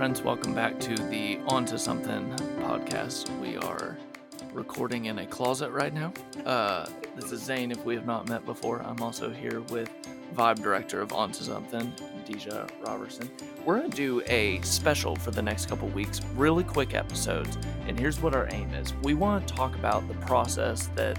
friends. Welcome back to the On to Something podcast. We are recording in a closet right now. Uh, this is Zane. If we have not met before, I'm also here with Vibe Director of On to Something, Deja Robertson. We're going to do a special for the next couple weeks, really quick episodes. And here's what our aim is we want to talk about the process that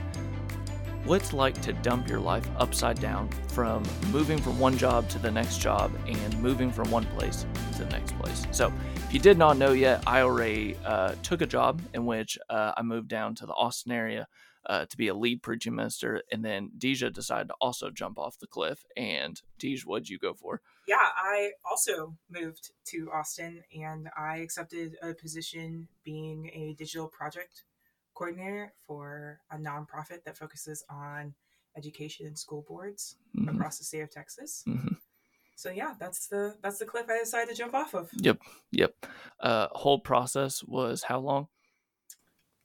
what it's like to dump your life upside down from moving from one job to the next job and moving from one place to the next place. So, if you did not know yet, I already uh, took a job in which uh, I moved down to the Austin area uh, to be a lead preaching minister, and then Deja decided to also jump off the cliff. And Deja, what'd you go for? Yeah, I also moved to Austin, and I accepted a position being a digital project coordinator for a nonprofit that focuses on education and school boards mm-hmm. across the state of Texas. Mm-hmm. So yeah, that's the that's the cliff I decided to jump off of. Yep, yep. Uh, whole process was how long?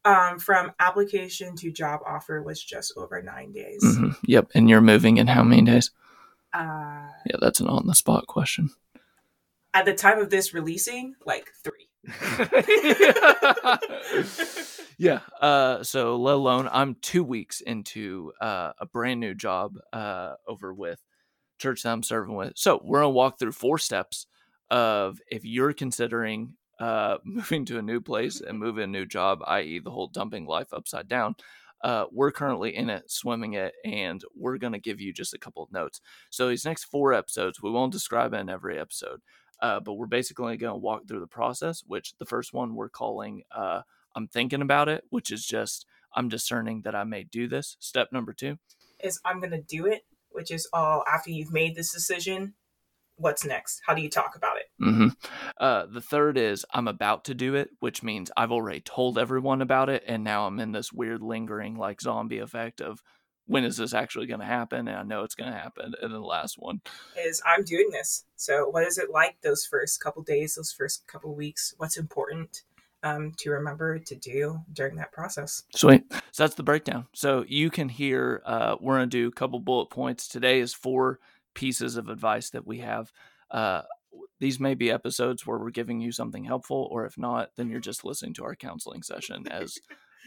Um, from application to job offer was just over nine days. Mm-hmm. Yep, and you're moving in how many days? Uh, yeah, that's an on the spot question. At the time of this releasing, like three. Yeah. Uh, so let alone I'm two weeks into uh, a brand new job uh, over with church that I'm serving with. So we're gonna walk through four steps of if you're considering uh, moving to a new place and moving a new job, i.e., the whole dumping life upside down. Uh, we're currently in it, swimming it, and we're going to give you just a couple of notes. So, these next four episodes, we won't describe it in every episode, uh, but we're basically going to walk through the process, which the first one we're calling uh, I'm thinking about it, which is just I'm discerning that I may do this. Step number two is I'm going to do it, which is all after you've made this decision. What's next? How do you talk about it? Mm-hmm. Uh, the third is I'm about to do it, which means I've already told everyone about it, and now I'm in this weird lingering like zombie effect of when is this actually going to happen? And I know it's going to happen. And then the last one is I'm doing this. So what is it like those first couple days, those first couple weeks? What's important um, to remember to do during that process? Sweet. So that's the breakdown. So you can hear uh, we're going to do a couple bullet points. Today is four pieces of advice that we have. Uh, these may be episodes where we're giving you something helpful, or if not, then you're just listening to our counseling session as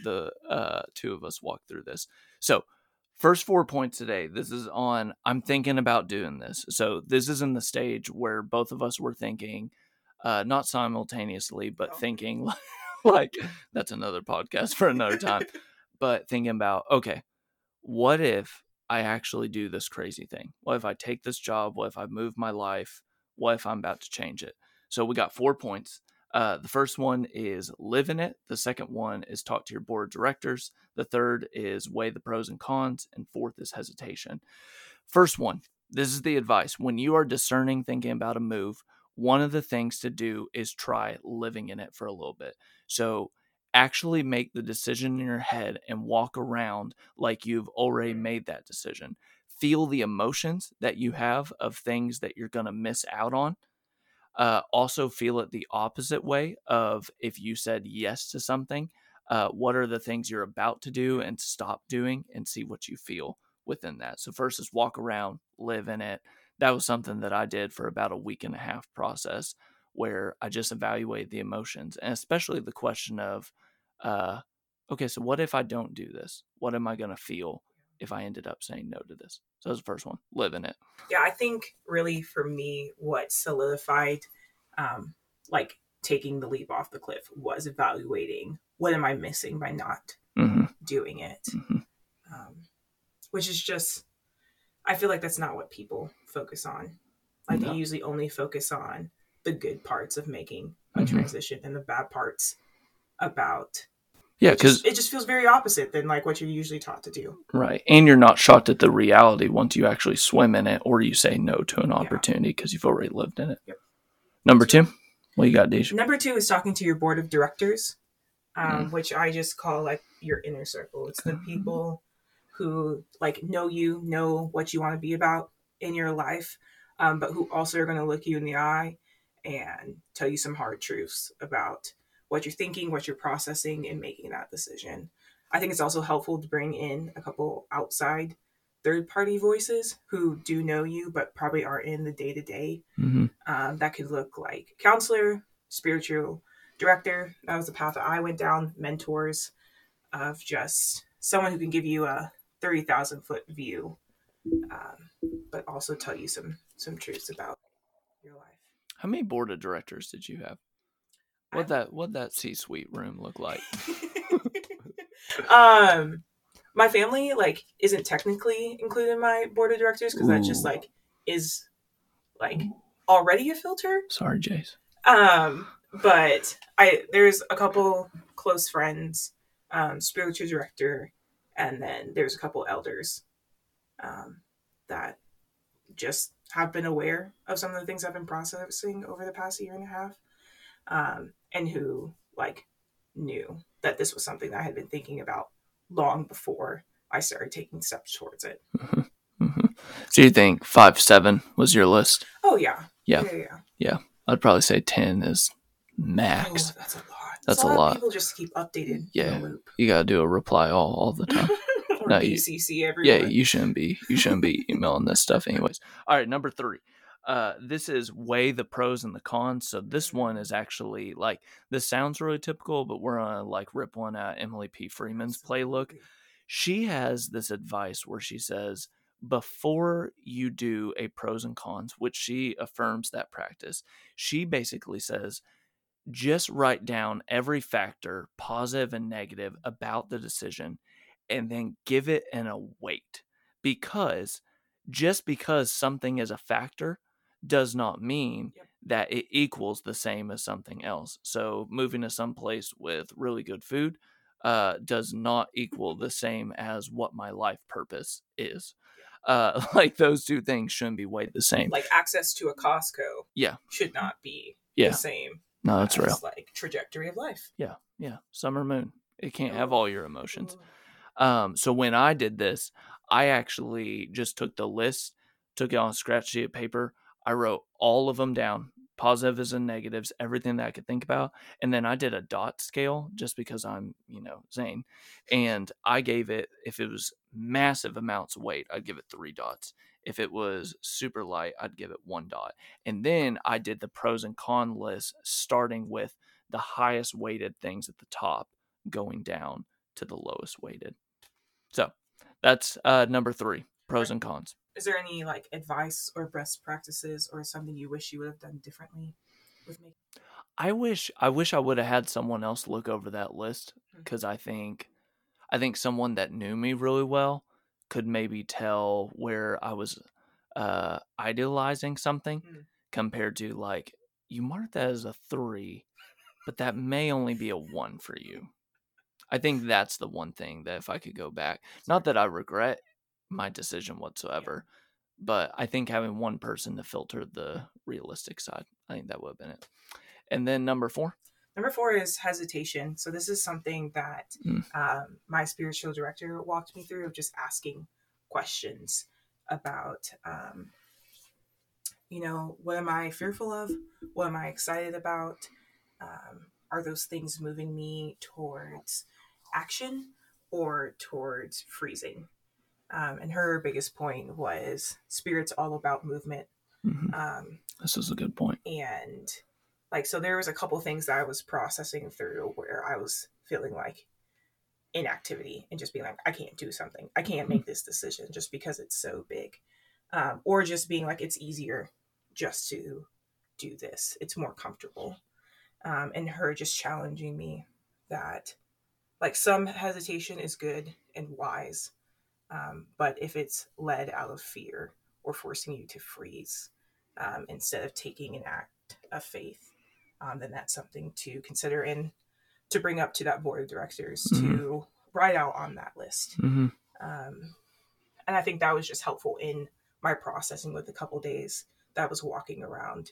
the uh, two of us walk through this. So First four points today. This is on, I'm thinking about doing this. So this is in the stage where both of us were thinking, uh, not simultaneously, but oh. thinking like, that's another podcast for another time, but thinking about, okay, what if I actually do this crazy thing? What if I take this job? What if I move my life? What if I'm about to change it? So we got four points. Uh, the first one is live in it. The second one is talk to your board of directors. The third is weigh the pros and cons. And fourth is hesitation. First one this is the advice. When you are discerning, thinking about a move, one of the things to do is try living in it for a little bit. So actually make the decision in your head and walk around like you've already made that decision. Feel the emotions that you have of things that you're going to miss out on uh, also feel it the opposite way of if you said yes to something, uh, what are the things you're about to do and stop doing and see what you feel within that. So first is walk around, live in it. That was something that I did for about a week and a half process where I just evaluate the emotions and especially the question of, uh, okay, so what if I don't do this? What am I going to feel if I ended up saying no to this? So that's the first one, live in it. Yeah, I think really for me, what solidified, um, like taking the leap off the cliff was evaluating what am I missing by not mm-hmm. doing it, mm-hmm. um, which is just, I feel like that's not what people focus on. Like no. they usually only focus on the good parts of making a mm-hmm. transition and the bad parts about yeah, because it, it, just feels very opposite than like what you're usually taught to do. Right, and you're not shocked at the reality once you actually swim in it, or you say no to an opportunity because yeah. you've already lived in it. Yep. Number two, what you got, Deja? Number two is talking to your board of directors, um, mm. which I just call like your inner circle. It's the people who like know you, know what you want to be about in your life, um, but who also are going to look you in the eye and tell you some hard truths about what you're thinking, what you're processing, and making that decision. I think it's also helpful to bring in a couple outside third party voices who do know you but probably aren't in the day to day. That could look like counselor, spiritual director. That was the path that I went down. Mentors of just someone who can give you a thirty thousand foot view, um, but also tell you some some truths about your life. How many board of directors did you have? What that what that C suite room look like? um, my family like isn't technically included in my board of directors because that just like is like already a filter. Sorry, Jace. Um, but I there's a couple close friends, um, spiritual director, and then there's a couple elders, um, that just have been aware of some of the things I've been processing over the past year and a half, um, and who like knew that this was something that I had been thinking about long before I started taking steps towards it. hmm So you think five seven was your list? Oh yeah, Yeah. yeah, yeah. I'd probably say ten is Oh, max. that's a lot. That's a lot. People just keep updated. Yeah. the loop. You gotta do a reply all all the time. or No, you- BCC everyone. yeah, you shouldn't be. You shouldn't be emailing this stuff, anyways. All right, number three. Uh, this is weigh the pros and the cons. So this one is actually like this sounds really typical, but we're gonna like rip one at Emily P. Freeman's playbook. She has this advice where she says before you do a pros and cons which she affirms that practice she basically says just write down every factor positive and negative about the decision and then give it an a weight because just because something is a factor does not mean Yep. that it equals the same as something else so moving to some place with really good food uh, does not equal the same as what my life purpose is. Uh, like those two things shouldn't be weighed the same. Like access to a Costco. Yeah. Should not be Yeah. the same. no, that's as, real. Like trajectory of life. Yeah, yeah. Summer moon. It can't have all your emotions. Um, so when I did this, I actually just took the list, took it on a scratch sheet of paper. I wrote all of them down, positives and negatives, everything that I could think about, and then I did a dot scale just because I'm, you know, Zane, and I gave it if it was massive amounts of weight, I'd give it three dots. If it was super light, I'd give it one dot. And then I did the pros and cons list, starting with the highest weighted things at the top, going down to the lowest weighted. So that's uh, number three pros and cons. Is there any like advice or best practices or something you wish you would have done differently with me? I wish I wish I would have had someone else look over that list because I think I think someone that knew me really well could maybe tell where I was uh, idealizing something Mm. compared to like you marked that as a three, but that may only be a one for you. I think that's the one thing that if I could go back, not that I regret my decision whatsoever, but I think having one person to filter the realistic side, I think that would have been it. And then number four, Number four is hesitation. So this is something that Mm. um, my spiritual director walked me through of just asking questions about, um, you know, what am I fearful of? What am I excited about? Um, are those things moving me towards action or towards freezing? Um, and her biggest point was spirit's all about movement. Mhm. Um, this is a good point. and like so there was a couple things that i was processing through where i was feeling like inactivity and just being like i can't do something i can't make this decision just because it's so big um, or just being like it's easier just to do this it's more comfortable um, and her just challenging me that like some hesitation is good and wise um, but if it's led out of fear or forcing you to freeze um, instead of taking an act of faith, um, then that's something to consider and to bring up to that board of directors to write out on that list. hmm Um, and I think that was just helpful in my processing with a couple days that was walking around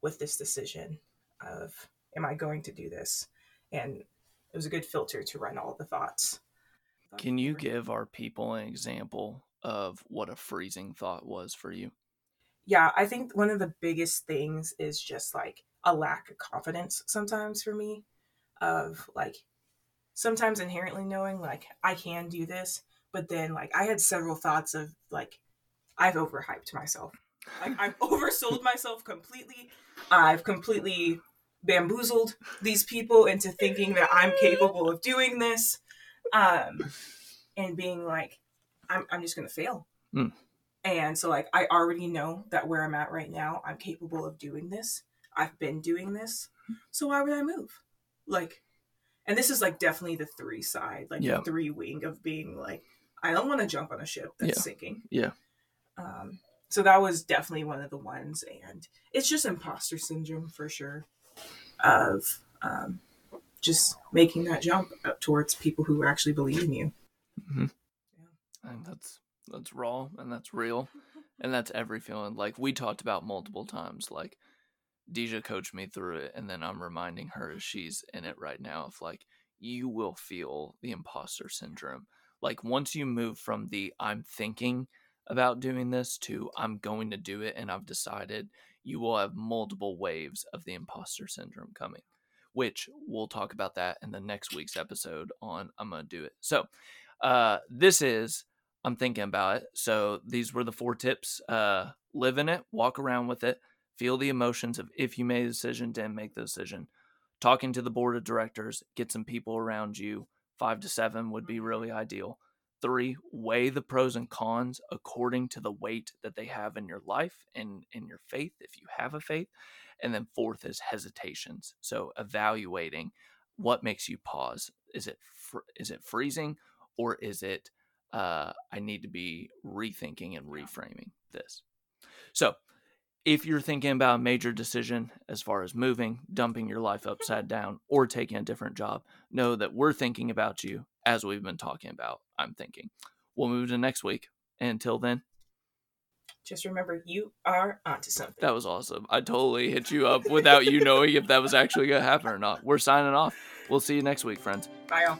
with this decision of, am I going to do this? And it was a good filter to run all the thoughts. Can you give our people an example of what a freezing thought was for you? yeah, I think one of the biggest things is just like a lack of confidence sometimes for me of like sometimes inherently knowing like I can do this, but then like I had several thoughts of like I've overhyped myself. Like I've oversold myself completely. I've completely bamboozled these people into thinking that I'm capable of doing this, um, and being like, I'm, I'm just gonna fail. Mm. And so, like, I already know that where I'm at right now, I'm capable of doing this. I've been doing this. So why would I move? Like, and this is like definitely the three side, like Yeah. the three wing of being like, I don't want to jump on a ship that's Yeah. sinking. Yeah. Um, so that was definitely one of the ones, and it's just imposter syndrome for sure, of um, just making that jump up towards people who actually believe in you. Mm-hmm. And that's that's raw and that's real. And that's every feeling. Like we talked about multiple times. Like Deja coached me through it and then I'm reminding her as she's in it right now of like you will feel the imposter syndrome. Like once you move from the I'm thinking about doing this to I'm going to do it and I've decided, you will have multiple waves of the imposter syndrome coming. Which we'll talk about that in the next week's episode on I'm gonna do it. So uh this is I'm thinking about it. So these were the four tips. Uh, live in it, walk around with it, feel the emotions of if you made a decision, didn't make the decision. Talking to the board of directors, get some people around you. Five to seven would be really ideal. Three, weigh the pros and cons according to the weight that they have in your life and in your faith, if you have a faith. And then fourth is hesitations. So evaluating what makes you pause. Is it fr- is it freezing or is it uh, I need to be rethinking and reframing this. So, if you're thinking about a major decision as far as moving, dumping your life upside down, or taking a different job, know that we're thinking about you as we've been talking about. I'm thinking. We'll move to next week. Until then, Just remember, you are onto something. that was awesome. I totally hit you up without you knowing if that was actually going to happen or not. We're signing off. We'll see you next week, friends. Bye, y'all.